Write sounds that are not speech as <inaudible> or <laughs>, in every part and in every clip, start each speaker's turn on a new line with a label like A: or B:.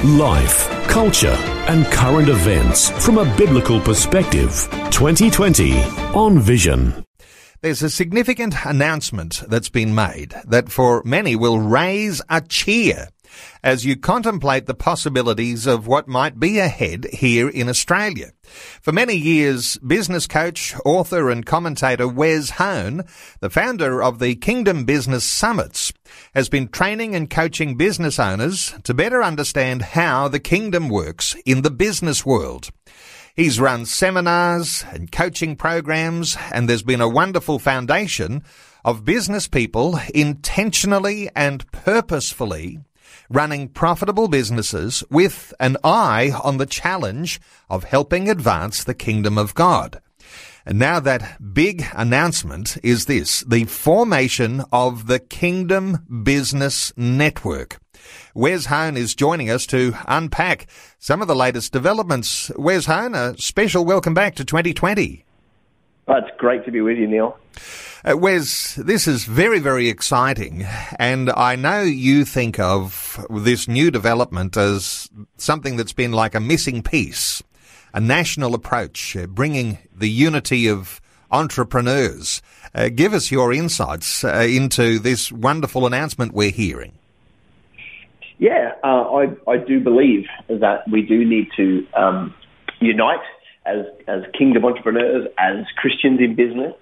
A: Life, culture, and current events from a biblical perspective. 2020 on Vision.
B: There's a significant announcement that's been made that for many will raise a cheer as you contemplate the possibilities of what might be ahead here in Australia. For many years, business coach, author and commentator Wes Hone, the founder of the Kingdom Business Summits, has been training and coaching business owners to better understand how the kingdom works in the business world. He's run seminars and coaching programs, and there's been a wonderful foundation of business people intentionally and purposefully running profitable businesses with an eye on the challenge of helping advance the kingdom of God. And now that big announcement is this, the formation of the Kingdom Business Network. Wes Hone is joining us to unpack some of the latest developments. Wes Hone, a special welcome back to 2020.
C: Oh, it's great to be with you, Neil.
B: Uh, Wes, this is very, very exciting. And I know you think of this new development as something that's been like a missing piece, a national approach, uh, bringing the unity of entrepreneurs. Uh, give us your insights uh, into this wonderful announcement we're hearing.
C: Yeah, uh, I, I do believe that we do need to um, unite as, as kingdom entrepreneurs, as Christians in business,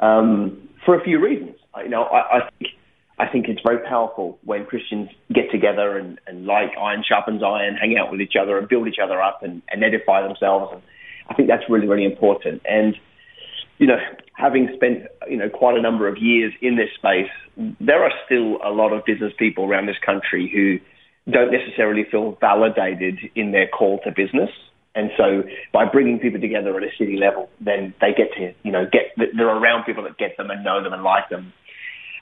C: um, for a few reasons. You know, I, I think I think it's very powerful when Christians get together and, and like iron sharpens iron, hang out with each other and build each other up and, and edify themselves. And I think that's really, really important. And, you know, having spent, you know, quite a number of years in this space, there are still a lot of business people around this country who don't necessarily feel validated in their call to business. And so by bringing people together at a city level, then they get to, you know, get, they're around people that get them and know them and like them.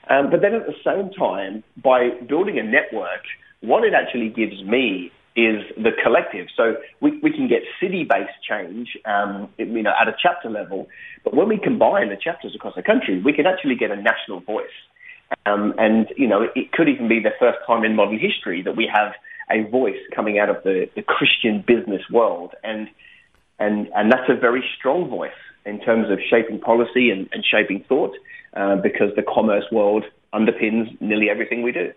C: Um, but then at the same time, by building a network, what it actually gives me is the collective. So we, we can get city-based change, um, you know, at a chapter level. But when we combine the chapters across the country, we can actually get a national voice. Um, and, you know, it could even be the first time in modern history that we have – a voice coming out of the, the Christian business world. And, and, and that's a very strong voice in terms of shaping policy and, and shaping thought uh, because the commerce world underpins nearly everything we do.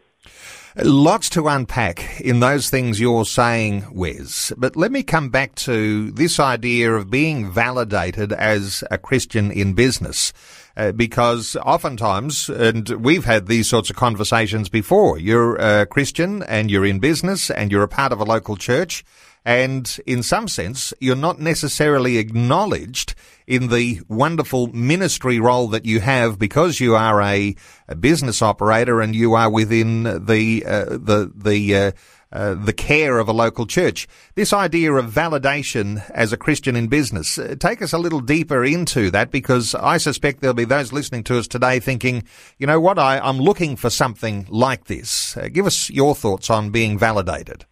B: Lots to unpack in those things you're saying, Wes. But let me come back to this idea of being validated as a Christian in business. Uh, because oftentimes, and we've had these sorts of conversations before, you're a Christian and you're in business and you're a part of a local church. And in some sense, you're not necessarily acknowledged in the wonderful ministry role that you have because you are a, a business operator and you are within the, uh, the, the, uh, uh, the care of a local church. This idea of validation as a Christian in business, uh, take us a little deeper into that because I suspect there'll be those listening to us today thinking, you know what, I, am looking for something like this. Uh, give us your thoughts on being validated.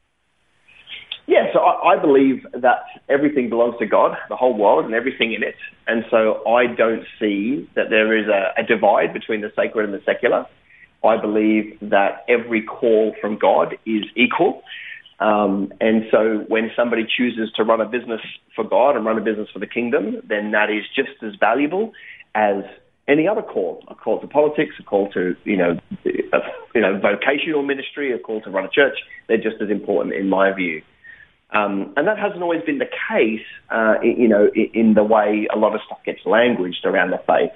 C: Yeah, so I, I believe that everything belongs to God, the whole world and everything in it. And so I don't see that there is a, a divide between the sacred and the secular. I believe that every call from God is equal. Um, and so when somebody chooses to run a business for God and run a business for the kingdom, then that is just as valuable as any other call, a call to politics, a call to, you know, a, you know, vocational ministry, a call to run a church. They're just as important in my view. Um, and that hasn't always been the case, uh, you know, in the way a lot of stuff gets languaged around the faith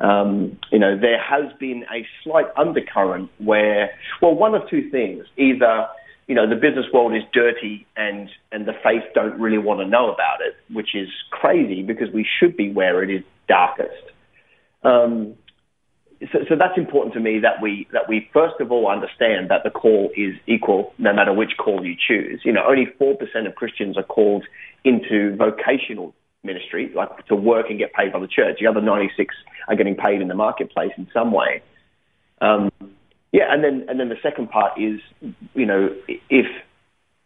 C: um, you know, there has been a slight undercurrent where, well, one of two things. Either, you know, the business world is dirty and, and the faith don't really want to know about it, which is crazy because we should be where it is darkest. Um, so, so that's important to me that we that we first of all understand that the call is equal no matter which call you choose. You know, only four percent of Christians are called into vocational ministry, like to work and get paid by the church. The other 96 are getting paid in the marketplace in some way. Um, yeah, and then and then the second part is, you know, if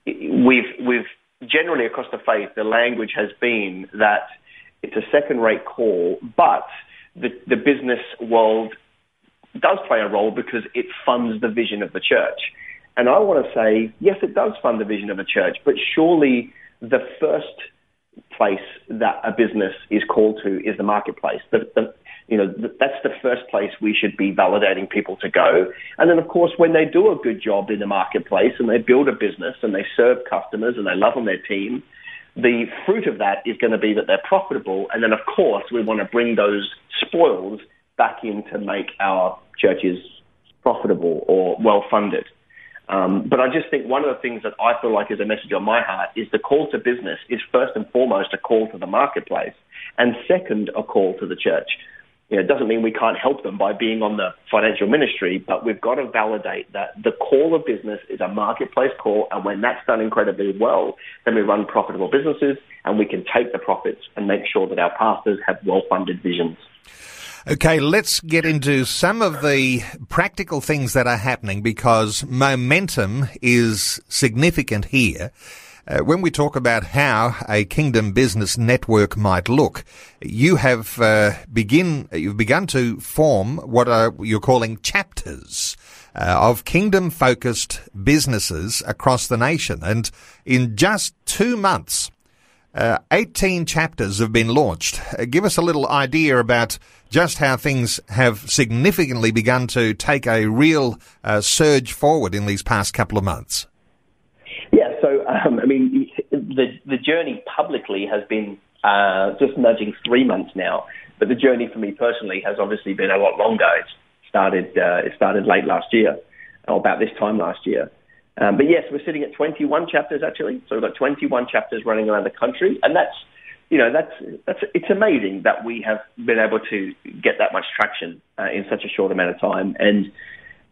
C: we've we've generally across the faith, the language has been that it's a second-rate call, but the the business world does play a role because it funds the vision of the church. And I want to say, yes, it does fund the vision of a church, but surely the first place that a business is called to is the marketplace. The, the, you know, that's the first place we should be validating people to go. And then, of course, when they do a good job in the marketplace and they build a business and they serve customers and they love on their team, the fruit of that is going to be that they're profitable. And then, of course, we want to bring those spoils back in to make our churches profitable or well funded. Um, but I just think one of the things that I feel like is a message on my heart is the call to business is first and foremost a call to the marketplace, and second, a call to the church. You know, it doesn't mean we can't help them by being on the financial ministry, but we've got to validate that the call of business is a marketplace call, and when that's done incredibly well, then we run profitable businesses and we can take the profits and make sure that our pastors have well-funded visions.
B: Okay, let's get into some of the practical things that are happening because momentum is significant here. Uh, when we talk about how a kingdom business network might look, you have uh, begin you've begun to form what are you're calling chapters. Uh, of kingdom focused businesses across the nation. And in just two months, uh, 18 chapters have been launched. Uh, give us a little idea about just how things have significantly begun to take a real uh, surge forward in these past couple of months.
C: Yeah, so um, I mean, the the journey publicly has been uh, just nudging three months now, but the journey for me personally has obviously been a lot longer. It started uh, it started late last year, or about this time last year. Um, but yes, we're sitting at 21 chapters actually. So we've got 21 chapters running around the country, and that's you know that's that's it's amazing that we have been able to get that much traction uh, in such a short amount of time. And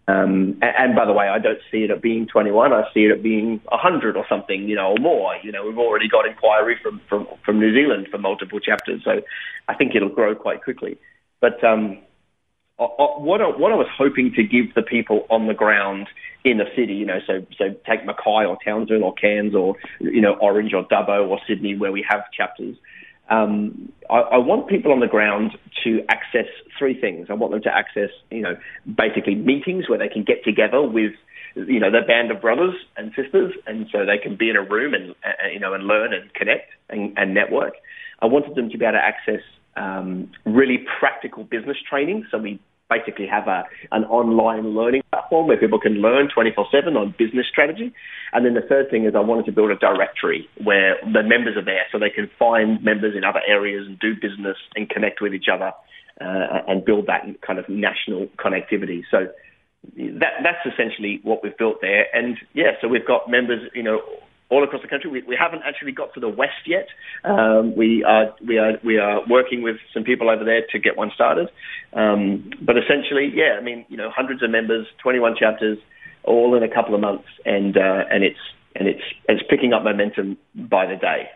C: um, and, by the way, I don't see it at being 21. I see it at being 100 or something, you know, or more. You know, we've already got inquiry from from from New Zealand for multiple chapters, so I think it'll grow quite quickly. But um, what I, what I was hoping to give the people on the ground in the city, you know, so so take Mackay or Townsville or Cairns or you know Orange or Dubbo or Sydney where we have chapters. Um, I, I want people on the ground to access three things. I want them to access, you know, basically meetings where they can get together with, you know, their band of brothers and sisters, and so they can be in a room and, you know, and learn and connect and, and network. I wanted them to be able to access um, really practical business training. So we basically have a, an online learning platform where people can learn 24-7 on business strategy. And then the third thing is I wanted to build a directory where the members are there so they can find members in other areas and do business and connect with each other uh, and build that kind of national connectivity. So that, that's essentially what we've built there. And yeah, so we've got members, you know, all across the country. We, we haven't actually got to the west yet. Um, we are we are we are working with some people over there to get one started. Um, but essentially, yeah, I mean, you know, hundreds of members, 21 chapters, all in a couple of months, and uh, and it's and it's it's picking up momentum by the day.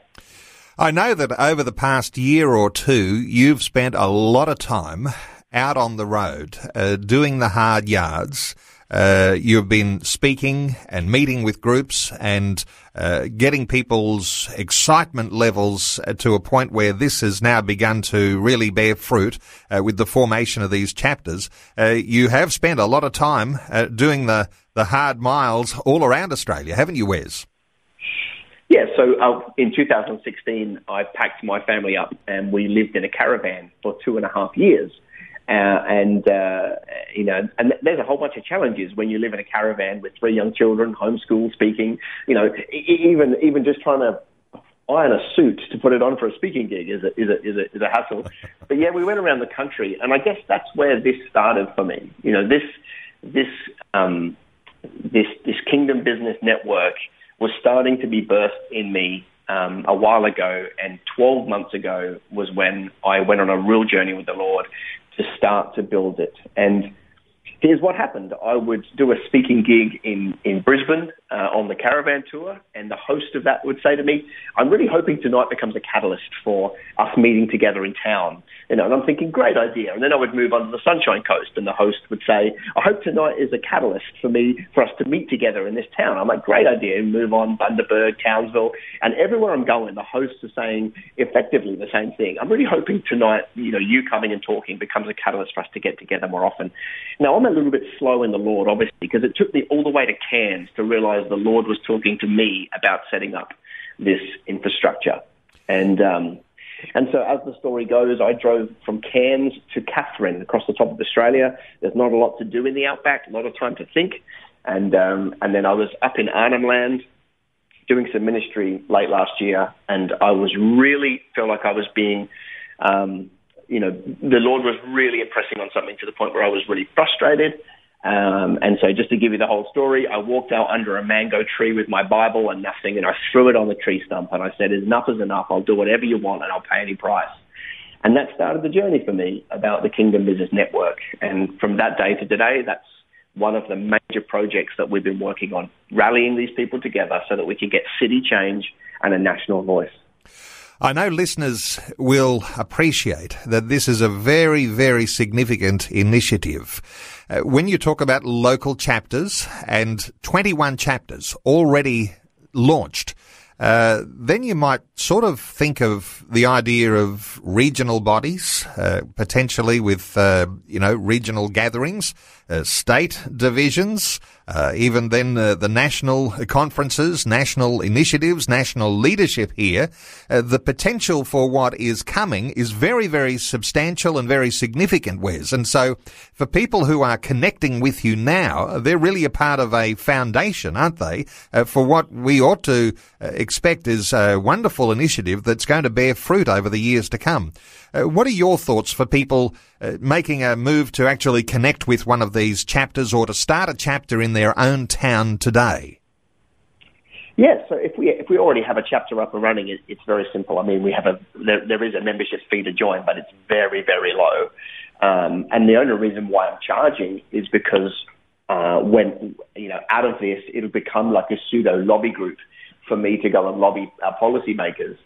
B: I know that over the past year or two, you've spent a lot of time out on the road, uh, doing the hard yards. Uh, you've been speaking and meeting with groups and uh, getting people's excitement levels uh, to a point where this has now begun to really bear fruit uh, with the formation of these chapters. Uh, you have spent a lot of time uh, doing the, the hard miles all around Australia, haven't you, Wes?
C: Yeah, so in 2016, I packed my family up and we lived in a caravan for two and a half years. Uh, and uh, you know, and there's a whole bunch of challenges when you live in a caravan with three young children, homeschool, speaking. You know, even even just trying to iron a suit to put it on for a speaking gig is a, is a, is a, is a hassle. <laughs> But yeah, we went around the country, and I guess that's where this started for me. You know, this this um, this this Kingdom Business Network was starting to be birthed in me um, a while ago, and 12 months ago was when I went on a real journey with the Lord to start to build it. And here's what happened. I would do a speaking gig in, in Brisbane uh, on the caravan tour, and the host of that would say to me, "I'm really hoping tonight becomes a catalyst for us meeting together in town." You know, and I'm thinking, great idea. And then I would move on to the Sunshine Coast, and the host would say, "I hope tonight is a catalyst for me for us to meet together in this town." I'm like, great idea. And move on, Bundaberg, Townsville, and everywhere I'm going, the hosts are saying effectively the same thing. I'm really hoping tonight, you know, you coming and talking becomes a catalyst for us to get together more often. Now, I'm a little bit slow in the Lord, obviously, because it took me all the way to Cairns to realize the Lord was talking to me about setting up this infrastructure. And um, and so, as the story goes, I drove from Cairns to Katherine across the top of Australia. There's not a lot to do in the outback, a lot of time to think. And um, and then I was up in Arnhem Land doing some ministry late last year, and I was really felt like I was being, um, you know, the Lord was really impressing on something to the point where I was really frustrated. Um, and so, just to give you the whole story, I walked out under a mango tree with my Bible and nothing, and I threw it on the tree stump, and I said, "Enough is enough. I'll do whatever you want, and I'll pay any price." And that started the journey for me about the Kingdom Business Network. And from that day to today, that's one of the major projects that we've been working on, rallying these people together so that we can get city change and a national voice.
B: I know listeners will appreciate that this is a very, very significant initiative. Uh, when you talk about local chapters and 21 chapters already launched, uh, then you might sort of think of the idea of regional bodies, uh, potentially with, uh, you know, regional gatherings, uh, state divisions, uh, even then uh, the national conferences, national initiatives, national leadership here. the potential for what is coming is very, very substantial and very significant, Wes. And so for people who are connecting with you now, they're really a part of a foundation, aren't they, for what we ought to expect is a wonderful initiative that's going to bear fruit over the years to come. Uh, what are your thoughts for people uh, making a move to actually connect with one of these chapters or to start a chapter in their own town today?
C: Yes, so if we if we already have a chapter up and running, it, it's very simple. I mean, we have a there, there is a membership fee to join, but it's very very low. Um, and the only reason why I'm charging is because uh, when you know out of this, it'll become like a pseudo lobby group for me to go and lobby our policymakers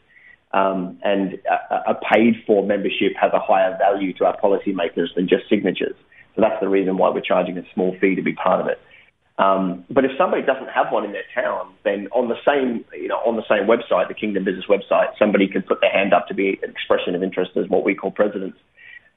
C: um, and a, a paid for membership has a higher value to our policymakers than just signatures. So that's the reason why we're charging a small fee to be part of it. Um, but if somebody doesn't have one in their town, then on the same, you know, on the same website, the Kingdom Business website, somebody can put their hand up to be an expression of interest as what we call presidents,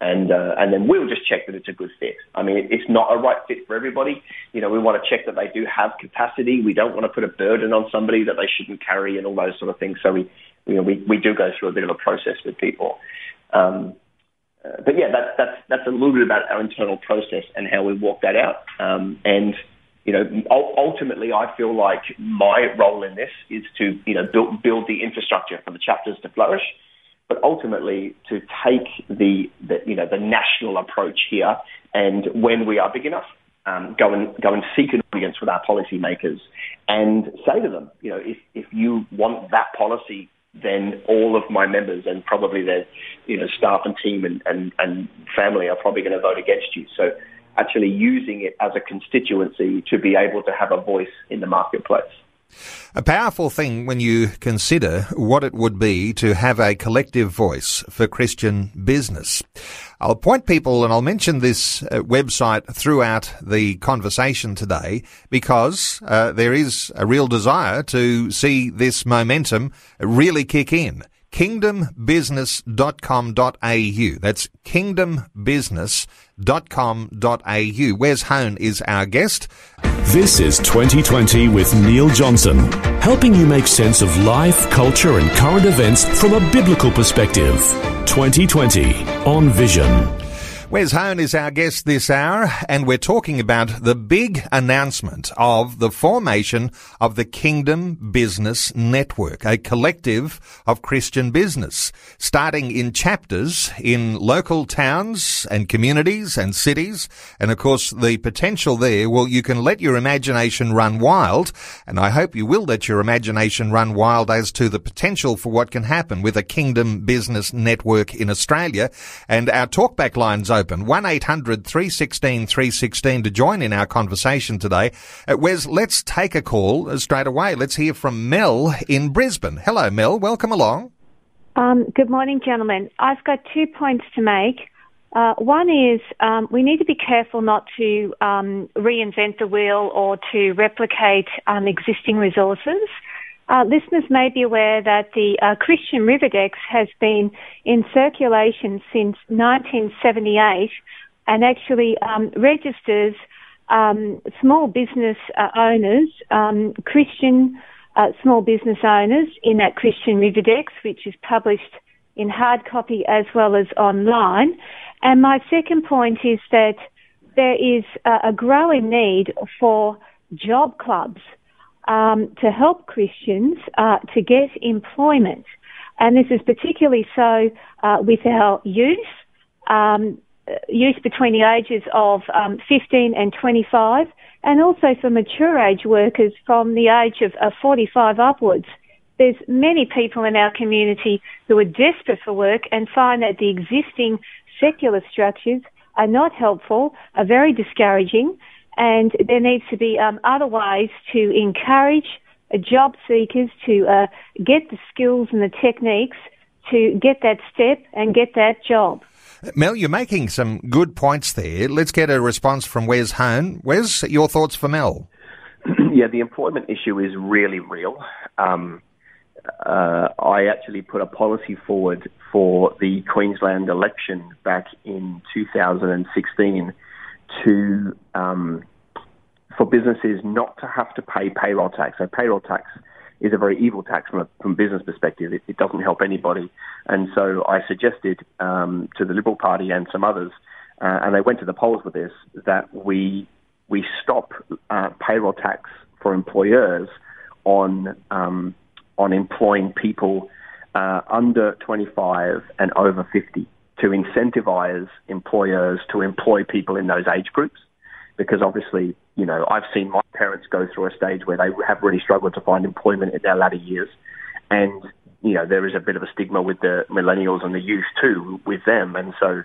C: and uh, and then we'll just check that it's a good fit. I mean, it's not a right fit for everybody. You know, we want to check that they do have capacity. We don't want to put a burden on somebody that they shouldn't carry, and all those sort of things. So we you know, we, we do go through a bit of a process with people. Um, uh, but yeah, that, that's that's a little bit about our internal process and how we walk that out. Um, and you know, ultimately, I feel like my role in this is to you know build build the infrastructure for the chapters to flourish, but ultimately to take the, the you know the national approach here. And when we are big enough, um, go and go and seek an audience with our policymakers and say to them, you know, if if you want that policy then all of my members and probably their you know staff and team and, and, and family are probably going to vote against you. So actually using it as a constituency to be able to have a voice in the marketplace.
B: A powerful thing when you consider what it would be to have a collective voice for Christian business. I'll point people and I'll mention this uh, website throughout the conversation today because uh, there is a real desire to see this momentum really kick in kingdombusiness.com.au. That's kingdombusiness.com.au. Wes Hone is our guest.
A: This is 2020 with Neil Johnson, helping you make sense of life, culture, and current events from a biblical perspective. 2020 on Vision.
B: Wes Hone is our guest this hour, and we're talking about the big announcement of the formation of the Kingdom Business Network, a collective of Christian business, starting in chapters in local towns and communities and cities. And of course, the potential there, well, you can let your imagination run wild, and I hope you will let your imagination run wild as to the potential for what can happen with a Kingdom Business Network in Australia. And our talkback lines open. 1-800-316-316 to join in our conversation today. Uh, Wes, let's take a call straight away. Let's hear from Mel in Brisbane. Hello, Mel. Welcome along.
D: Um, good morning, gentlemen. I've got two points to make. Uh, one is um, we need to be careful not to um, reinvent the wheel or to replicate um, existing resources. Uh, listeners may be aware that the uh, Christian Referdex has been in circulation since 1978 and actually um, registers um, small business uh, owners, um, Christian uh, small business owners in that Christian Referdex, which is published in hard copy as well as online. And my second point is that there is a, a growing need for job clubs um, to help Christians uh, to get employment. And this is particularly so uh, with our youth, um, youth between the ages of um, 15 and 25, and also for mature age workers from the age of uh, 45 upwards. There's many people in our community who are desperate for work and find that the existing secular structures are not helpful, are very discouraging, and there needs to be um, other ways to encourage uh, job seekers to uh, get the skills and the techniques to get that step and get that job.
B: Mel, you're making some good points there. Let's get a response from Wes Hone. Wes, your thoughts for Mel? <clears throat>
C: yeah, the employment issue is really real. Um, uh, I actually put a policy forward for the Queensland election back in 2016 to um, for businesses not to have to pay payroll tax. So payroll tax is a very evil tax from a from business perspective. It, it doesn't help anybody, and so I suggested um, to the Liberal Party and some others, uh, and they went to the polls with this that we we stop uh, payroll tax for employers on um, on employing people uh, under 25 and over 50 to incentivize employers to employ people in those age groups. Because obviously, you know, I've seen my parents go through a stage where they have really struggled to find employment in their latter years. And, you know, there is a bit of a stigma with the millennials and the youth too with them. And so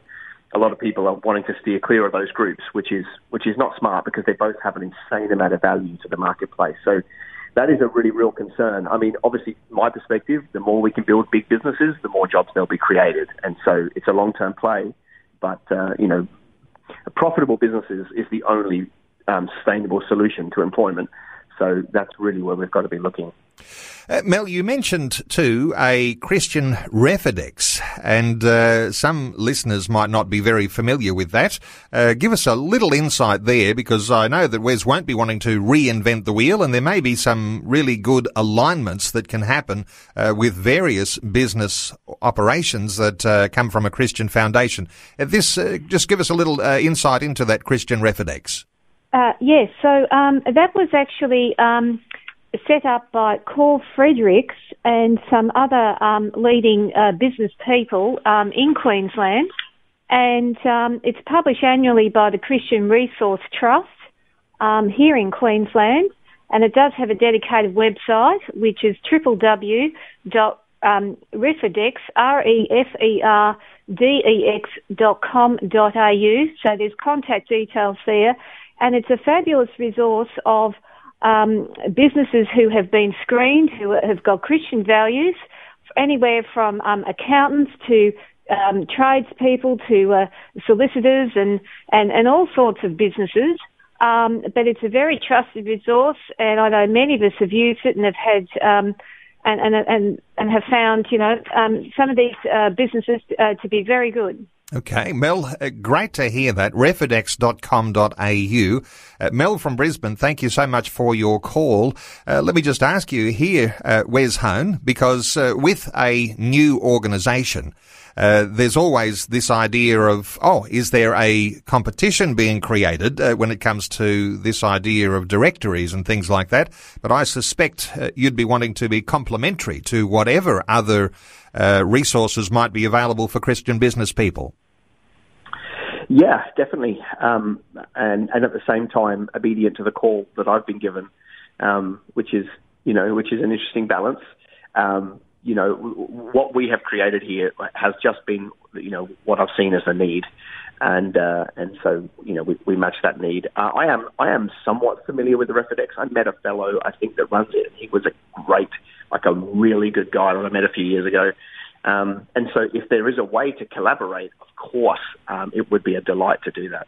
C: a lot of people are wanting to steer clear of those groups, which is, which is not smart because they both have an insane amount of value to the marketplace. So that is a really real concern. I mean, obviously, my perspective, the more we can build big businesses, the more jobs they'll be created. And so it's a long term play. But, uh, you know, profitable businesses is the only um, sustainable solution to employment. So that's really where we've got to be looking.
B: Uh, Mel, you mentioned too a Christian Referdex, and uh, some listeners might not be very familiar with that. Uh, give us a little insight there, because I know that Wes won't be wanting to reinvent the wheel, and there may be some really good alignments that can happen uh, with various business operations that uh, come from a Christian foundation. Uh, this, just give us a little insight into that Christian Referdex.
D: yes, so um, that was actually. Um set up by Carl Fredericks and some other um, leading uh, business people um, in Queensland. And um, it's published annually by the Christian Resource Trust um, here in Queensland. And it does have a dedicated website, which is www.referdex, R-E-F-E-R-D-E-X dot com dot au. So there's contact details there. And it's a fabulous resource of um, businesses who have been screened, who have got Christian values, anywhere from um, accountants to um, tradespeople to uh, solicitors and, and, and all sorts of businesses. Um, but it's a very trusted resource, and I know many of us have used it and have had um, and, and and and have found you know um, some of these uh, businesses uh, to be very good.
B: Okay, Mel, uh, great to hear that. Referdex.com.au. Uh, Mel from Brisbane, thank you so much for your call. Uh, let me just ask you here, uh, Wes Hone, because uh, with a new organisation, there's always this idea of, oh, is there a competition being created when it comes to this idea of directories and things like that? But I suspect you'd be wanting to be complementary to whatever other resources might be available for Christian business people.
C: Yeah, definitely. Um, and, and at the same time, obedient to the call that I've been given, um, which is, you know, which is an interesting balance. Um, you know, what we have created here has just been, you know, what I've seen as a need. and uh, and so you know we, we match that need. Uh, I am I am somewhat familiar with the Referdex. I met a fellow I think that runs it. He was a great, like a really good guy that I met a few years ago. Um, and so if there is a way to collaborate, of course, um, it would be a delight to do that.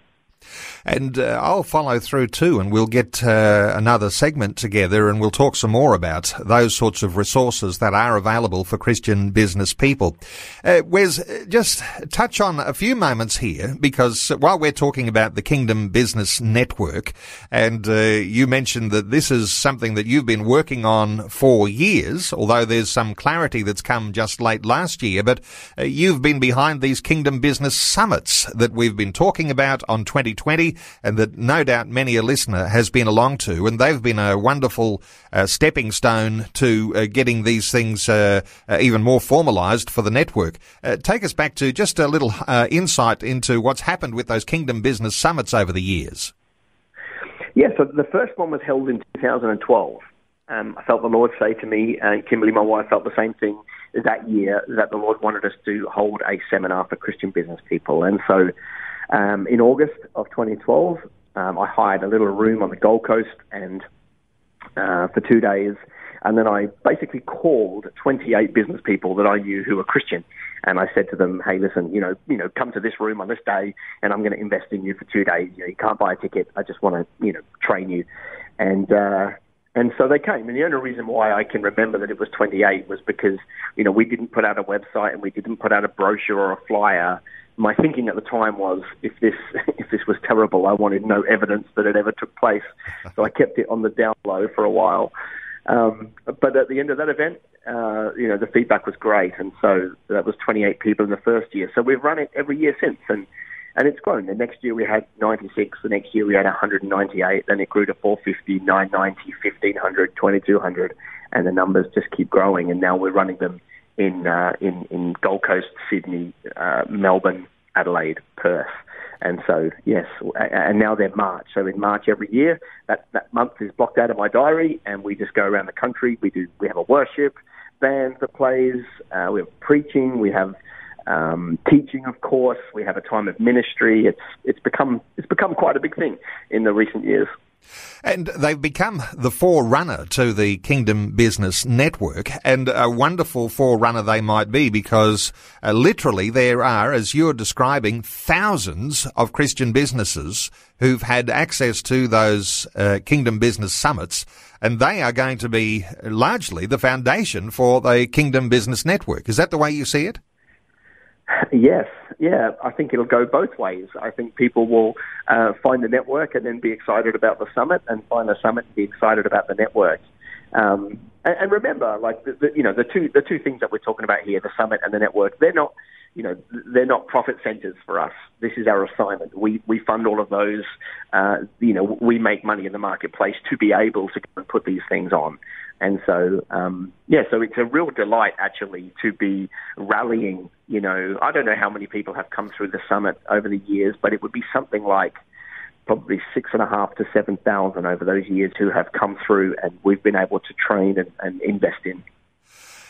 B: And uh, I'll follow through too, and we'll get uh, another segment together and we'll talk some more about those sorts of resources that are available for Christian business people. Uh, Wes, just touch on a few moments here because while we're talking about the Kingdom Business Network, and uh, you mentioned that this is something that you've been working on for years, although there's some clarity that's come just late last year, but uh, you've been behind these Kingdom Business Summits that we've been talking about on 20 2020 and that no doubt many a listener has been along to. And they've been a wonderful uh, stepping stone to uh, getting these things uh, uh even more formalised for the network. Uh, take us back to just a little uh, insight into what's happened with those Kingdom Business Summits over the years.
C: Yeah, so the first one was held in 2012. Um, I felt the Lord say to me, and Kimberly, my wife, felt the same thing that year that the Lord wanted us to hold a seminar for Christian business people. And so um, in August of 2012, um, I hired a little room on the Gold Coast and uh, for two days, and then I basically called 28 business people that I knew who were Christian, and I said to them, "Hey, listen, you know, you know, come to this room on this day, and I'm going to invest in you for two days. You know, you can't buy a ticket. I just want to, you know, train you." And uh, and so they came. And the only reason why I can remember that it was 28 was because, you know, we didn't put out a website and we didn't put out a brochure or a flyer my thinking at the time was if this <laughs> if this was terrible, I wanted no evidence that it ever took place. So I kept it on the down low for a while. Um, but at the end of that event, uh, you know, the feedback was great, and so that was 28 people in the first year. So we've run it every year since, and and it's grown. The next year we had 96. The next year we had 198. Then it grew to 450, 990, 1500, 2200, and the numbers just keep growing. And now we're running them in uh, in in Gold Coast, Sydney, uh, Melbourne, Adelaide, Perth. And so, yes, and now they're March. So in March every year, that, that month is blocked out of my diary, and we just go around the country. We do we have a worship band that plays. Uh, we have preaching. We have um, teaching, of course. We have a time of ministry. It's it's become it's become quite a big thing in the recent years.
B: And they've become the forerunner to the Kingdom Business Network, and a wonderful forerunner they might be because uh, literally there are, as you're describing, thousands of Christian businesses who've had access to those uh, Kingdom Business Summits, and they are going to be largely the foundation for the Kingdom Business Network. Is that the way you see it?
C: Yes, yeah, I think it'll go both ways. I think people will uh, find the network and then be excited about the summit, and find the summit and be excited about the network. Um, and, and, remember, like the, the, you know, the two the two things that we're talking about here, the summit and the network, they're not you know, they're not profit centers for us. This is our assignment. We we fund all of those. Uh, you know, we make money in the marketplace to be able to put these things on. And so, um, yeah, so it's a real delight actually to be rallying. You know, I don't know how many people have come through the summit over the years, but it would be something like probably six and a half to seven thousand over those years who have come through, and we've been able to train and, and invest in.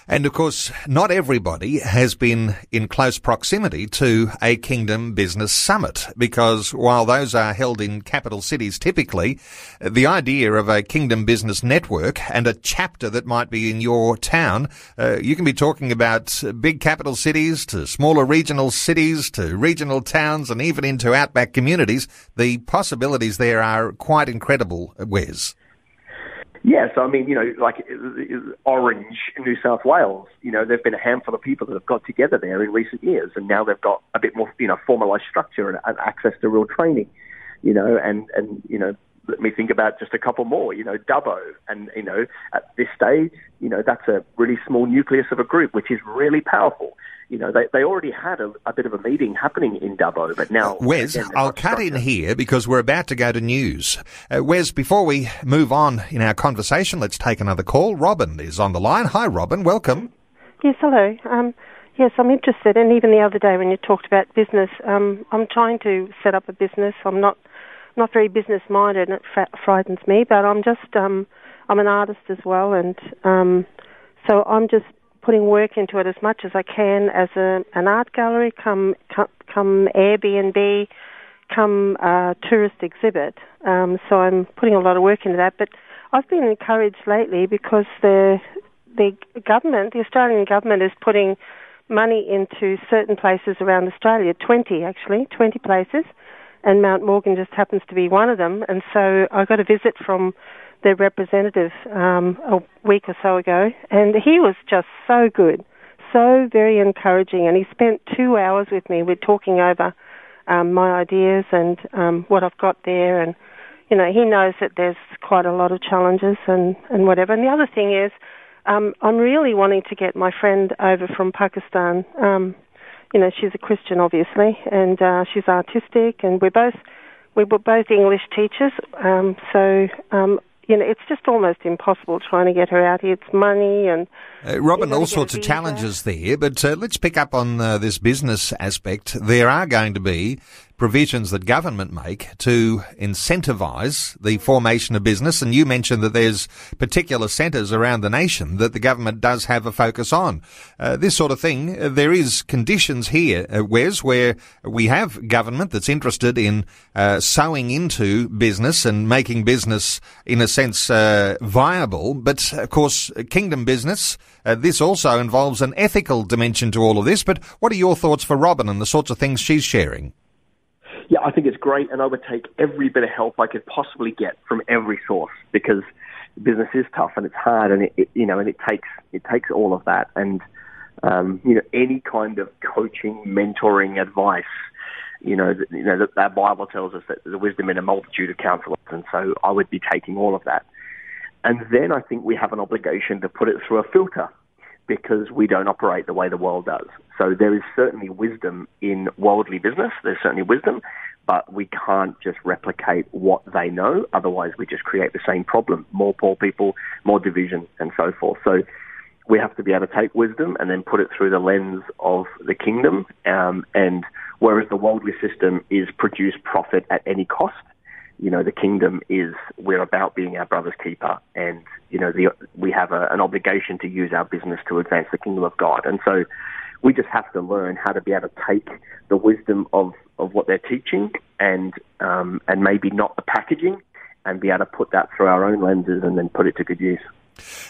B: And of course, not everybody has been in close proximity to a Kingdom Business Summit because while those are held in capital cities typically, the idea of a Kingdom Business Network and a chapter that might be in your town, uh, you can be talking about big capital cities to smaller regional cities to regional towns and even into outback communities. The possibilities there are quite incredible, Wes.
C: Yes, I mean, you know, like Orange, New South Wales, you know, there've been a handful of people that have got together there in recent years, and now they've got a bit more, you know, formalised structure and, and access to real training, you know, and and you know, let me think about just a couple more, you know, Dubbo, and you know, at this stage, you know, that's a really small nucleus of a group, which is really powerful you know, they, they already had a, a, bit of a meeting happening in Dubbo, but now.
B: Wes, again, I'll cut in here because we're about to go to news. Uh, Wes, before we move on in our conversation, let's take another call. Robin is on the line. Hi, Robin. Welcome.
E: Yes, hello. Um, yes, I'm interested. And even the other day when you talked about business, um, I'm trying to set up a business. I'm not not very business minded, and it f- frightens me. But I'm just um, I'm an artist as well, and um, so I'm just putting work into it as much as I can as a, an art gallery, come come, come Airbnb, come uh, tourist exhibit. Um, so I'm putting a lot of work into that. But I've been encouraged lately because the the government, the Australian government, is putting money into certain places around Australia, 20 actually, 20 places, and Mount Morgan just happens to be one of them. And so I got a visit from their representative um, a week or so ago, and he was just so good, so very encouraging, and he spent two hours with me. We're talking over um, my ideas and um, what I've got there, and you know he knows that there's quite a lot of challenges and and whatever. And the other thing is, um, I'm really wanting to get my friend over from Pakistan. Um, you know, she's a Christian, obviously, and uh, she's artistic, and we're both we were both English teachers. Um, so um, you know, it's just almost impossible trying to get her out here. It's money and.
B: Uh, Robin, all sorts of challenges there, but uh, let's pick up on uh, this business aspect. There are going to be provisions that government make to incentivise the formation of business. And you mentioned that there's particular centres around the nation that the government does have a focus on. Uh, this sort of thing, uh, there is conditions here, Wes, where we have government that's interested in uh, sowing into business and making business, in a sense, uh, viable. But of course, kingdom business, uh, this also involves an ethical dimension to all of this. But what are your thoughts for Robin and the sorts of things she's sharing?
C: Yeah, I think it's great, and I would take every bit of help I could possibly get from every source because business is tough and it's hard, and it, it you know, and it takes it takes all of that, and um, you know, any kind of coaching, mentoring, advice. You know, you know, that, that Bible tells us that the wisdom in a multitude of counselors, and so I would be taking all of that. And then I think we have an obligation to put it through a filter because we don't operate the way the world does. So there is certainly wisdom in worldly business. There's certainly wisdom, but we can't just replicate what they know. Otherwise, we just create the same problem: more poor people, more division, and so forth. So we have to be able to take wisdom and then put it through the lens of the kingdom. Um, and whereas the worldly system is produce profit at any cost, you know, the kingdom is we're about being our brother's keeper, and you know, the, we have a, an obligation to use our business to advance the kingdom of God, and so we just have to learn how to be able to take the wisdom of, of what they're teaching and um, and maybe not the packaging, and be able to put that through our own lenses and then put it to good use.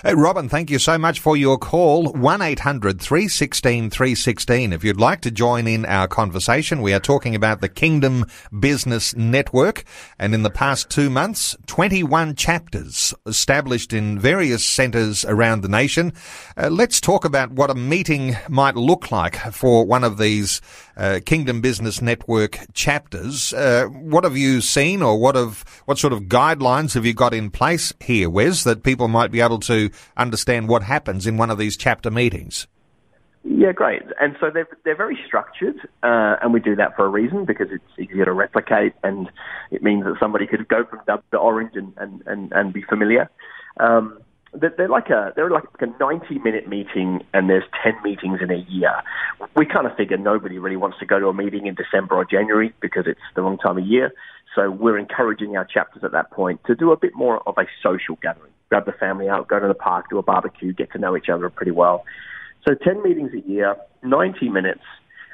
B: Hey, Robin, thank you so much for your call. 1-800 316 316. If you'd like to join in our conversation, we are talking about the Kingdom Business Network. And in the past two months, 21 chapters established in various centres around the nation. Uh, let's talk about what a meeting might look like for one of these uh, Kingdom Business Network chapters. Uh, what have you seen or what have, what sort of guidelines have you got in place here, Wes, that people might be able to understand what happens in one of these chapter meetings?
C: Yeah, great. And so they're, they're very structured, uh, and we do that for a reason because it's easier to replicate, and it means that somebody could go from dub to orange and, and, and, and be familiar. Um, they're like a they're like a 90 minute meeting and there's 10 meetings in a year. We kind of figure nobody really wants to go to a meeting in December or January because it's the wrong time of year. So we're encouraging our chapters at that point to do a bit more of a social gathering grab the family out, go to the park, do a barbecue, get to know each other pretty well. So 10 meetings a year, 90 minutes,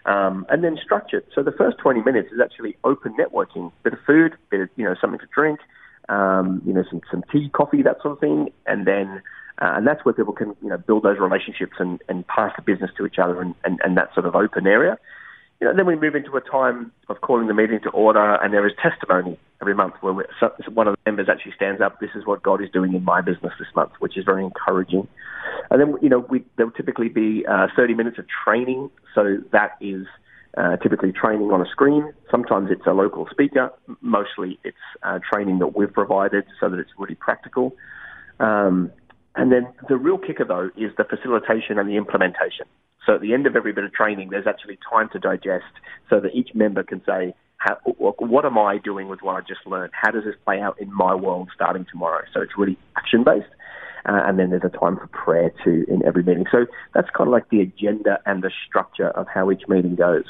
C: um, and then structured. So the first 20 minutes is actually open networking, bit of food, bit of, you know, something to drink, um, you know, some, some tea, coffee, that sort of thing. And then, uh, and that's where people can, you know, build those relationships and, and pass the business to each other and, and, and that sort of open area you know, then we move into a time of calling the meeting to order, and there is testimony every month where so, one of the members actually stands up. This is what God is doing in my business this month, which is very encouraging. And then, you know, we, there will typically be uh, 30 minutes of training. So that is uh, typically training on a screen. Sometimes it's a local speaker. Mostly it's uh, training that we've provided so that it's really practical. Um, and then the real kicker, though, is the facilitation and the implementation. So at the end of every bit of training, there's actually time to digest so that each member can say, what am I doing with what I just learned? How does this play out in my world starting tomorrow? So it's really action based. Uh, and then there's a time for prayer too in every meeting. So that's kind of like the agenda and the structure of how each meeting goes.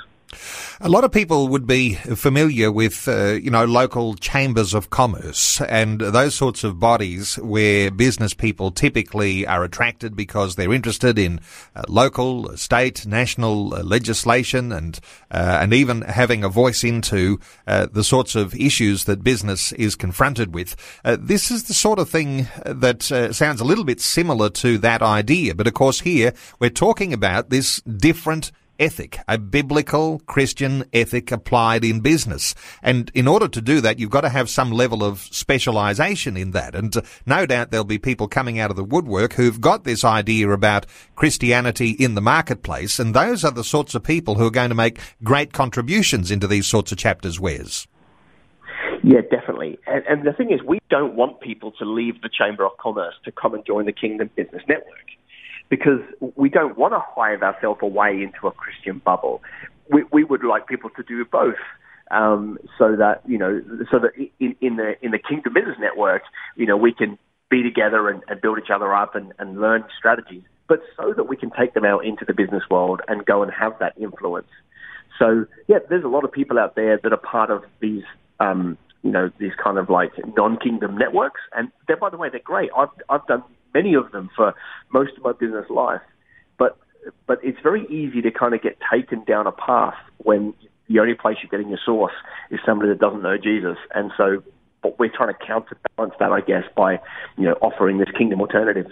B: A lot of people would be familiar with, uh, you know, local chambers of commerce and those sorts of bodies where business people typically are attracted because they're interested in uh, local, state, national uh, legislation and uh, and even having a voice into uh, the sorts of issues that business is confronted with. Uh, this is the sort of thing that sounds a little bit similar to that idea, but of course here we're talking about this different ethic, a biblical Christian ethic applied in business. And in order to do that, you've got to have some level of specialization in that. And uh, no doubt there'll be people coming out of the woodwork who've got this idea about Christianity in the marketplace. And those are the sorts of people who are going to make great contributions into these sorts of chapters, Wes.
C: Yeah, definitely. And, and the thing is, we don't want people to leave the Chamber of Commerce to come and join the Kingdom Business Network because we don't want to hive ourselves away into a Christian bubble. We, we would like people to do both. Um, so that you know, so that in, in the in the Kingdom Business Network, you know, we can be together and, and build each other up and, and learn strategies, but so that we can take them out into the business world and go and have that influence. So yeah, there's a lot of people out there that are part of these um, you know, these kind of like non-kingdom networks. And they're, by the way, they're great. I've, I've done many of them for most of my business life. But, but it's very easy to kind of get taken down a path when the only place you're getting your source is somebody that doesn't know Jesus. And so but we're trying to counterbalance that, I guess, by, you know, offering this kingdom alternative.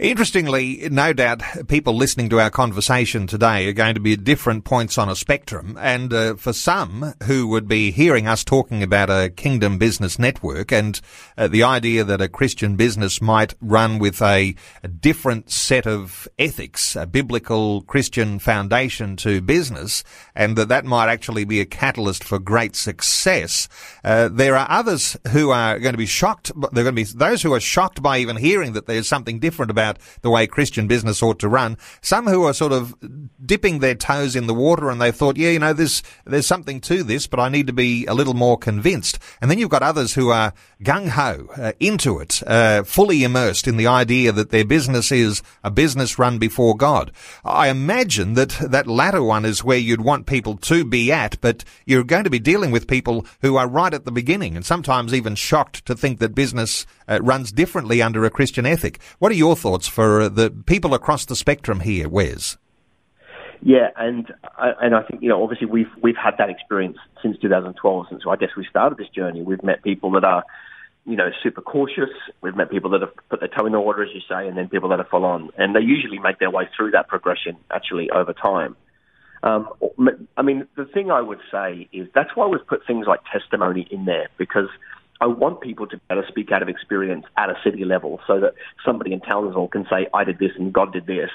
B: Interestingly, no doubt people listening to our conversation today are going to be at different points on a spectrum. And uh, for some who would be hearing us talking about a kingdom business network and uh, the idea that a Christian business might run with a, a, different set of ethics, a biblical Christian foundation to business, and that that might actually be a catalyst for great success, uh, there are others who are going to be shocked. There are going to be those who are shocked by even hearing that there's something different about about the way Christian business ought to run. Some who are sort of dipping their toes in the water and they've thought, yeah, you know, there's, there's something to this, but I need to be a little more convinced. And then you've got others who are gung ho uh, into it, uh, fully immersed in the idea that their business is a business run before God. I imagine that that latter one is where you'd want people to be at, but you're going to be dealing with people who are right at the beginning and sometimes even shocked to think that business uh, runs differently under a Christian ethic. What are your thoughts for the people across the spectrum here, Wes?
C: Yeah, and and I think you know obviously we've we've had that experience since 2012, since I guess we started this journey. We've met people that are you know super cautious. We've met people that have put their toe in the water, as you say, and then people that are full on, and they usually make their way through that progression actually over time. Um, I mean, the thing I would say is that's why we've put things like testimony in there because I want people to be able to speak out of experience at a city level so that somebody in Townsville can say, I did this and God did this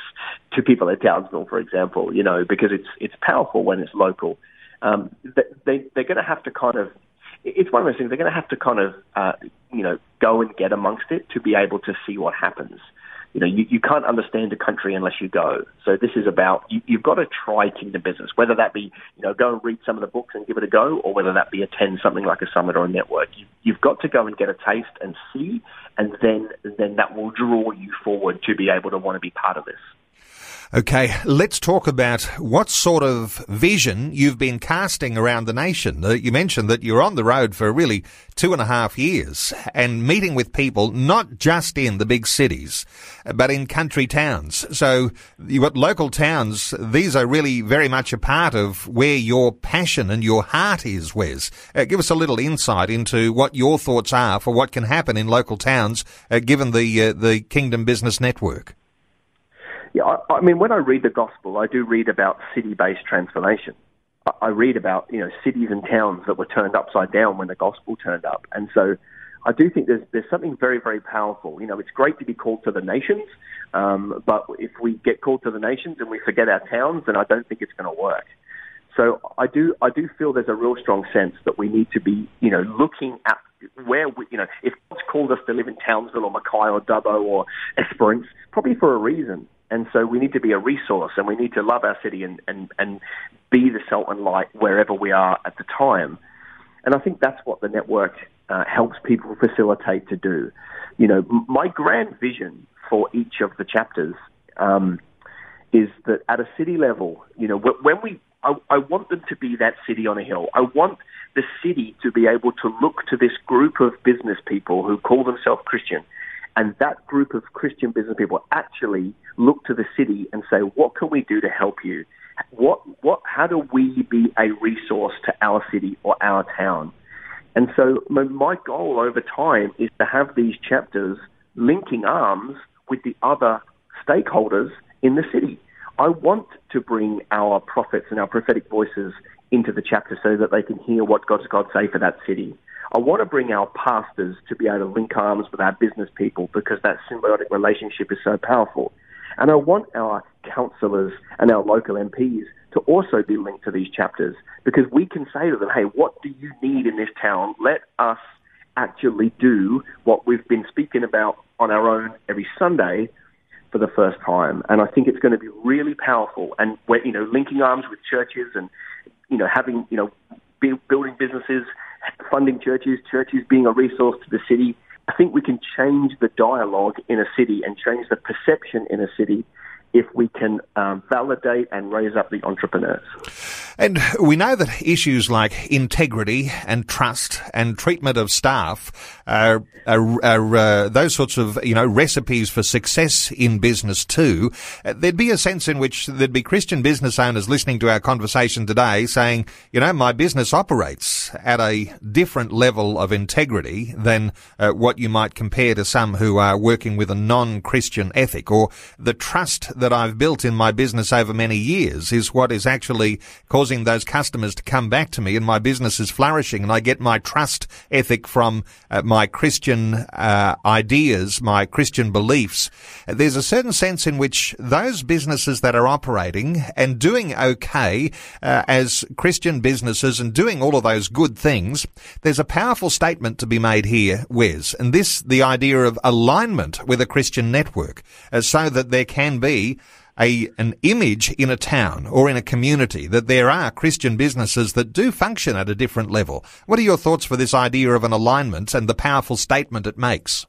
C: to people at Townsville, for example, you know, because it's, it's powerful when it's local. Um, they, they're going to have to kind of, it's one of those things, they're going to have to kind of, uh, you know, go and get amongst it to be able to see what happens you know, you, you can't understand a country unless you go. So this is about you, you've got to try kingdom business, whether that be you know go and read some of the books and give it a go, or whether that be attend something like a summit or a network. You, you've got to go and get a taste and see, and then then that will draw you forward to be able to want to be part of this.
B: Okay, let's talk about what sort of vision you've been casting around the nation. Uh, you mentioned that you're on the road for really two and a half years and meeting with people not just in the big cities, but in country towns. So you've got local towns. These are really very much a part of where your passion and your heart is, Wes. Uh, give us a little insight into what your thoughts are for what can happen in local towns, uh, given the, uh, the Kingdom Business Network.
C: Yeah, I, I mean, when I read the gospel, I do read about city-based transformation. I, read about you know cities and towns that were turned upside down when the gospel turned up, and so I do think there's there's something very very powerful. You know, it's great to be called to the nations, um, but if we get called to the nations and we forget our towns, then I don't think it's going to work. So I do I do feel there's a real strong sense that we need to be you know looking at where we, you know if God's called us to live in Townsville or Mackay or Dubbo or Esperance, probably for a reason. And so we need to be a resource and we need to love our city and, and, and be the salt and light wherever we are at the time. And I think that's what the network uh, helps people facilitate to do. You know, my grand vision for each of the chapters um, is that at a city level, you know, when we I, I want them to be that city on a hill. I want the city to be able to look to this group of business people who call themselves Christian, and that group of Christian business people actually look to the city and say, "What can we do to help you? What, what, how do we be a resource to our city or our town?" And so, my, goal over time is to have these chapters linking arms with the other stakeholders in the city. I want to bring our prophets and our prophetic voices into the chapter so that they can hear what God's God say for that city. I want to bring our pastors to be able to link arms with our business people because that symbiotic relationship is so powerful. And I want our councillors and our local MPs to also be linked to these chapters because we can say to them, hey, what do you need in this town? Let us actually do what we've been speaking about on our own every Sunday for the first time. And I think it's going to be really powerful. And we, you know, linking arms with churches and you know having you know building businesses, funding churches, churches being a resource to the city. I think we can change the dialogue in a city and change the perception in a city if we can um, validate and raise up the entrepreneurs.
B: And we know that issues like integrity and trust and treatment of staff are, are, are uh, those sorts of you know recipes for success in business too. Uh, there'd be a sense in which there'd be Christian business owners listening to our conversation today saying, you know, my business operates at a different level of integrity than uh, what you might compare to some who are working with a non-Christian ethic, or the trust that I've built in my business over many years is what is actually causing those customers to come back to me and my business is flourishing and I get my trust ethic from uh, my Christian uh, ideas, my Christian beliefs. There's a certain sense in which those businesses that are operating and doing okay uh, as Christian businesses and doing all of those good things, there's a powerful statement to be made here, Wes, and this, the idea of alignment with a Christian network, uh, so that there can be a an image in a town or in a community that there are Christian businesses that do function at a different level. What are your thoughts for this idea of an alignment and the powerful statement it makes?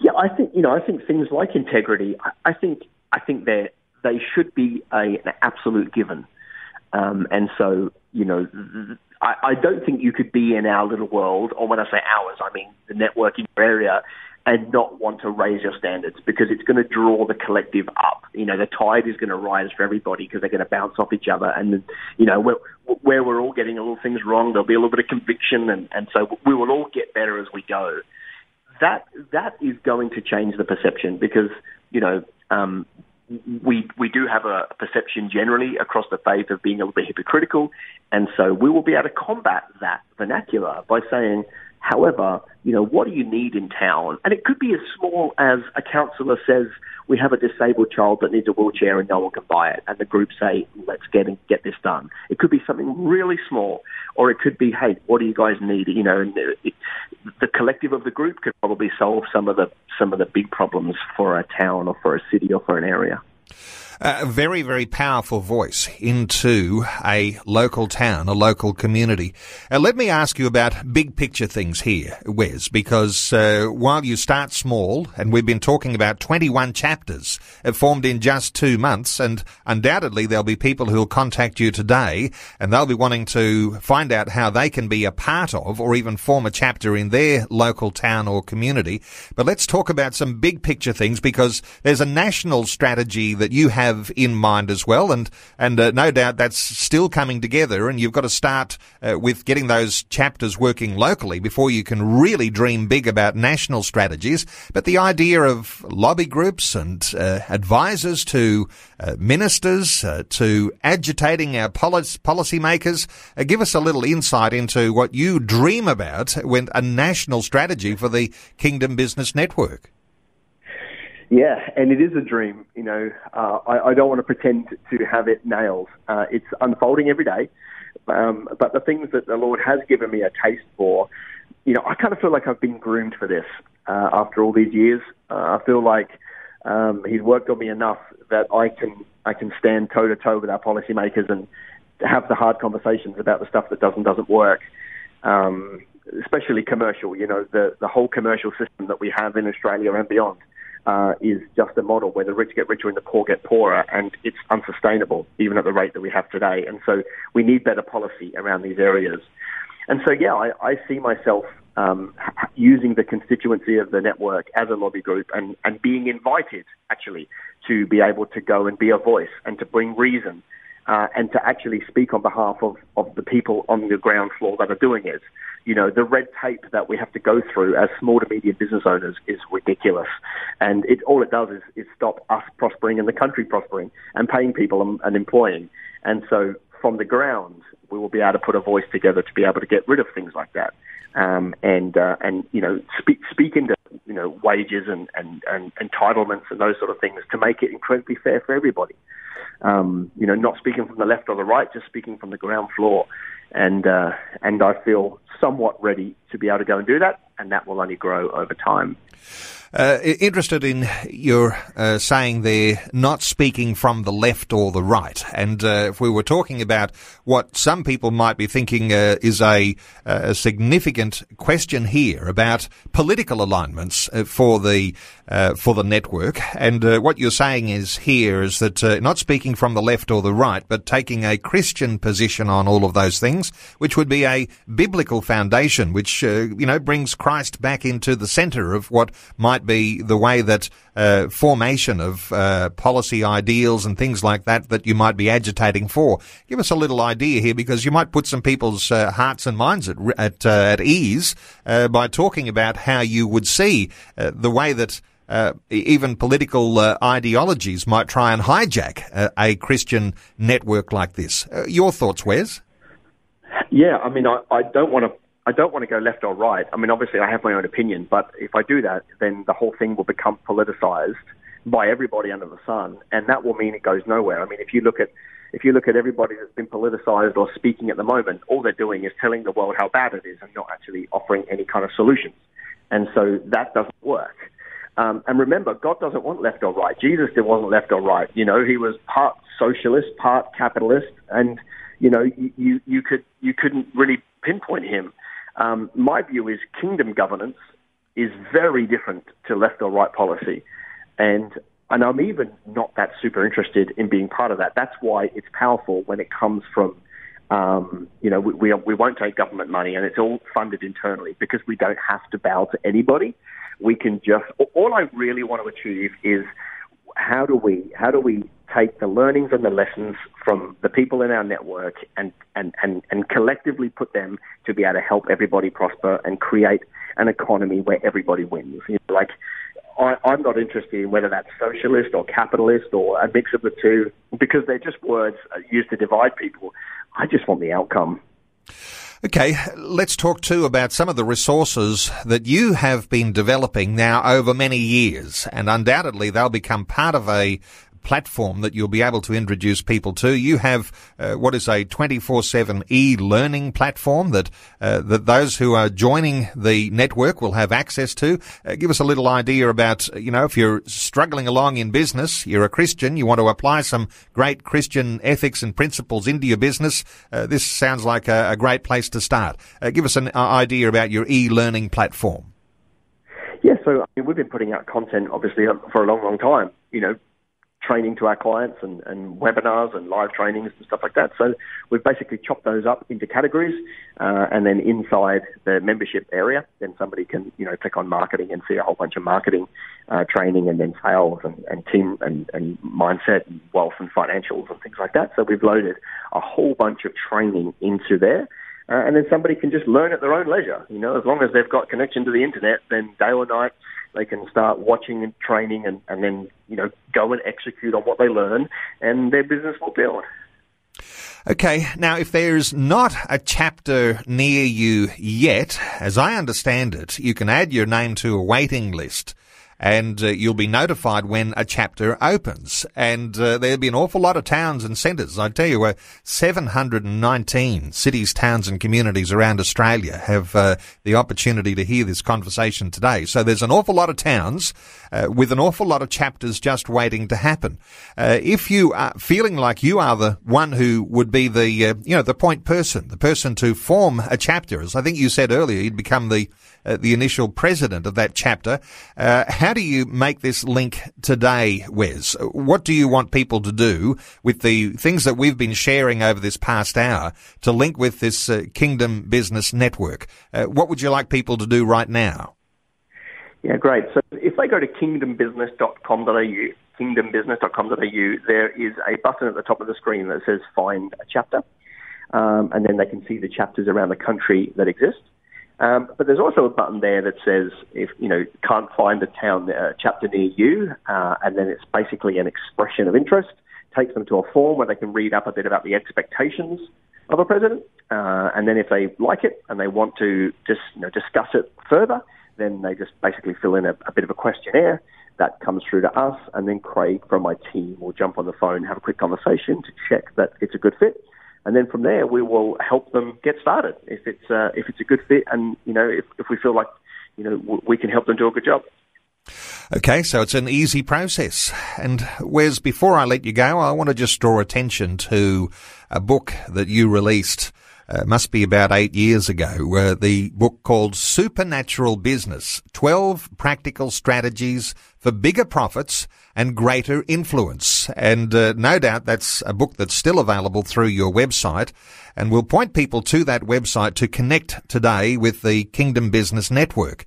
C: Yeah, I think you know I think things like integrity. I, I think I think they they should be a, an absolute given, um, and so you know. I, I don't think you could be in our little world, or when I say ours, I mean the networking area, and not want to raise your standards because it's going to draw the collective up. You know, the tide is going to rise for everybody because they're going to bounce off each other. And, you know, where, where we're all getting a little things wrong, there'll be a little bit of conviction. And, and so we will all get better as we go. That, that is going to change the perception because, you know, um, we we do have a perception generally across the faith of being a little bit hypocritical, and so we will be able to combat that vernacular by saying, However, you know, what do you need in town? And it could be as small as a councillor says, we have a disabled child that needs a wheelchair and no one can buy it. And the group say, let's get and get this done. It could be something really small, or it could be, hey, what do you guys need? You know, and it, the collective of the group could probably solve some of the some of the big problems for a town or for a city or for an area
B: a very, very powerful voice into a local town, a local community. Uh, let me ask you about big picture things here, Wes, because uh, while you start small, and we've been talking about 21 chapters formed in just two months, and undoubtedly there'll be people who'll contact you today, and they'll be wanting to find out how they can be a part of or even form a chapter in their local town or community. But let's talk about some big picture things because there's a national strategy that you have have in mind as well, and and uh, no doubt that's still coming together. And you've got to start uh, with getting those chapters working locally before you can really dream big about national strategies. But the idea of lobby groups and uh, advisors to uh, ministers uh, to agitating our policy policymakers, uh, give us a little insight into what you dream about when a national strategy for the Kingdom Business Network.
C: Yeah, and it is a dream. You know, uh, I, I, don't want to pretend to have it nailed. Uh, it's unfolding every day. Um, but the things that the Lord has given me a taste for, you know, I kind of feel like I've been groomed for this uh, after all these years. Uh, I feel like um, He's worked on me enough that I can I can stand toe to toe with our policymakers and have the hard conversations about the stuff that doesn't doesn't work. Um, especially commercial, you know, the the whole commercial system that we have in Australia and beyond uh, is just a model where the rich get richer and the poor get poorer, and it's unsustainable even at the rate that we have today. And so we need better policy around these areas. And so, yeah, I, I see myself um, using the constituency of the network as a lobby group and, and being invited actually to be able to go and be a voice and to bring reason uh, and to actually speak on behalf of, of the people on the ground floor that are doing it. You know, the red tape that we have to go through as small to medium business owners is ridiculous. And it, all it does is, is stop us prospering and the country prospering and paying people and, and employing. And so from the ground, we will be able to put a voice together to be able to get rid of things like that. Um, and uh, and you know speak speak into you know wages and, and, and entitlements and those sort of things to make it incredibly fair for everybody. Um, you know, not speaking from the left or the right, just speaking from the ground floor. And uh, and I feel somewhat ready to be able to go and do that, and that will only grow over time.
B: Uh, interested in your uh, saying there, not speaking from the left or the right. And uh, if we were talking about what some people might be thinking uh, is a, a, significant question here about political alignments uh, for the uh, for the network, and what you're saying is here is that not speaking from the left or the right, but taking a Christian position on all of those things, which would be a biblical foundation, which you know brings Christ back into the centre of what might be the way that uh, formation of uh, policy ideals and things like that that you might be agitating for. Give us a little idea here, because you might put some people's uh, hearts and minds at at, uh, at ease uh, by talking about how you would see uh, the way that. Uh, even political uh, ideologies might try and hijack uh, a Christian network like this. your thoughts, Wes?
C: Yeah, I mean, I, I don't want to I don't want to go left or right. I mean, obviously, I have my own opinion, but if I do that, then the whole thing will become politicized by everybody under the sun, and that will mean it goes nowhere. I mean, if you look at if you look at everybody that's been politicized or speaking at the moment, all they're doing is telling the world how bad it is and not actually offering any kind of solutions. And so that doesn't work. Um, and remember, God doesn't want left or right. Jesus wasn't left or right. You know, he was part socialist, part capitalist, and you know, you, you could you couldn't really pinpoint him. Um, my view is kingdom governance is very different to left or right policy. And and I'm even not that super interested in being part of that. That's why it's powerful when it comes from, um, you know, we, we, we won't take government money and it's all funded internally because we don't have to bow to anybody. We can just, all I really want to achieve is how do we, how do we take the learnings and the lessons from the people in our network and, and, and, and collectively put them to be able to help everybody prosper and create an economy where everybody wins. You know, like, I, I'm not interested in whether that's socialist or capitalist or a mix of the two because they're just words used to divide people. I just want the outcome.
B: Okay, let's talk too about some of the resources that you have been developing now over many years, and undoubtedly they'll become part of a platform that you'll be able to introduce people to. You have uh, what is a 24/7 e-learning platform that uh, that those who are joining the network will have access to. Uh, give us a little idea about you know if you're struggling along in business, you're a Christian, you want to apply some great Christian ethics and principles into your business. Uh, this sounds like a, a, great place to start. Uh, give us an uh, idea about your e-learning platform.
C: Yeah, so I mean, we've been putting out content obviously for a long, long time. You know, training to our clients and, and webinars and live trainings and stuff like that. So we've basically chopped those up into categories, uh, and then inside the membership area, then somebody can you know click on marketing and see a whole bunch of marketing uh, training, and then sales and, and team and, and mindset and wealth and financials and things like that. So we've loaded a whole bunch of training into there. Uh, and then somebody can just learn at their own leisure. You know, as long as they've got connection to the internet, then day or night they can start watching and training and, and then, you know, go and execute on what they learn and their business will build.
B: Okay, now if there's not a chapter near you yet, as I understand it, you can add your name to a waiting list and uh, you'll be notified when a chapter opens. And uh, there'll be an awful lot of towns and centres. I tell you, uh, 719 cities, towns, and communities around Australia have uh, the opportunity to hear this conversation today. So there's an awful lot of towns uh, with an awful lot of chapters just waiting to happen. Uh, if you are feeling like you are the one who would be the you know the point person, the person to form a chapter, as I think you said earlier, you'd become the uh, the initial president of that chapter. Uh, how do you make this link today, Wes? What do you want people to do with the things that we've been sharing over this past hour to link with this uh, Kingdom Business Network? Uh, what would you like people to do right now?
C: Yeah, great. So if they go to kingdombusiness.com.au, kingdombusiness.com.au, there is a button at the top of the screen that says Find a Chapter. Um, and then they can see the chapters around the country that exist. Um, but there's also a button there that says if you know can't find a town uh, chapter near you, uh, and then it's basically an expression of interest. Takes them to a form where they can read up a bit about the expectations of a president, uh, and then if they like it and they want to just you know, discuss it further, then they just basically fill in a, a bit of a questionnaire that comes through to us, and then Craig from my team will jump on the phone, have a quick conversation to check that it's a good fit and then from there we will help them get started if it's uh, if it's a good fit, and you know if, if we feel like you know we can help them do a good job.
B: Okay, so it's an easy process. And Wes, before I let you go, I want to just draw attention to a book that you released uh, must be about eight years ago, uh, the book called Supernatural Business 12 Practical Strategies for Bigger Profits and Greater Influence. And uh, no doubt that's a book that's still available through your website. And we'll point people to that website to connect today with the Kingdom Business Network.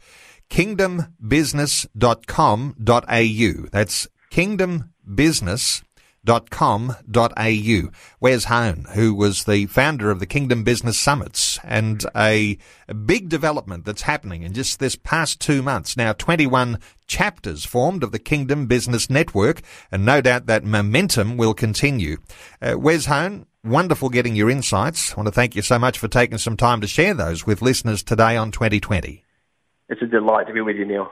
B: kingdombusiness.com.au. That's Kingdom Business kingdombusiness.com.au. Wes Hone, who was the founder of the Kingdom Business Summits and a, a, big development that's happening in just this past two months. Now 21 chapters formed of the Kingdom Business Network and no doubt that momentum will continue. Uh, Wes Hone, wonderful getting your insights. I want to thank you so much for taking some time to share those with listeners today on 2020.
C: It's a delight to be with you, Neil.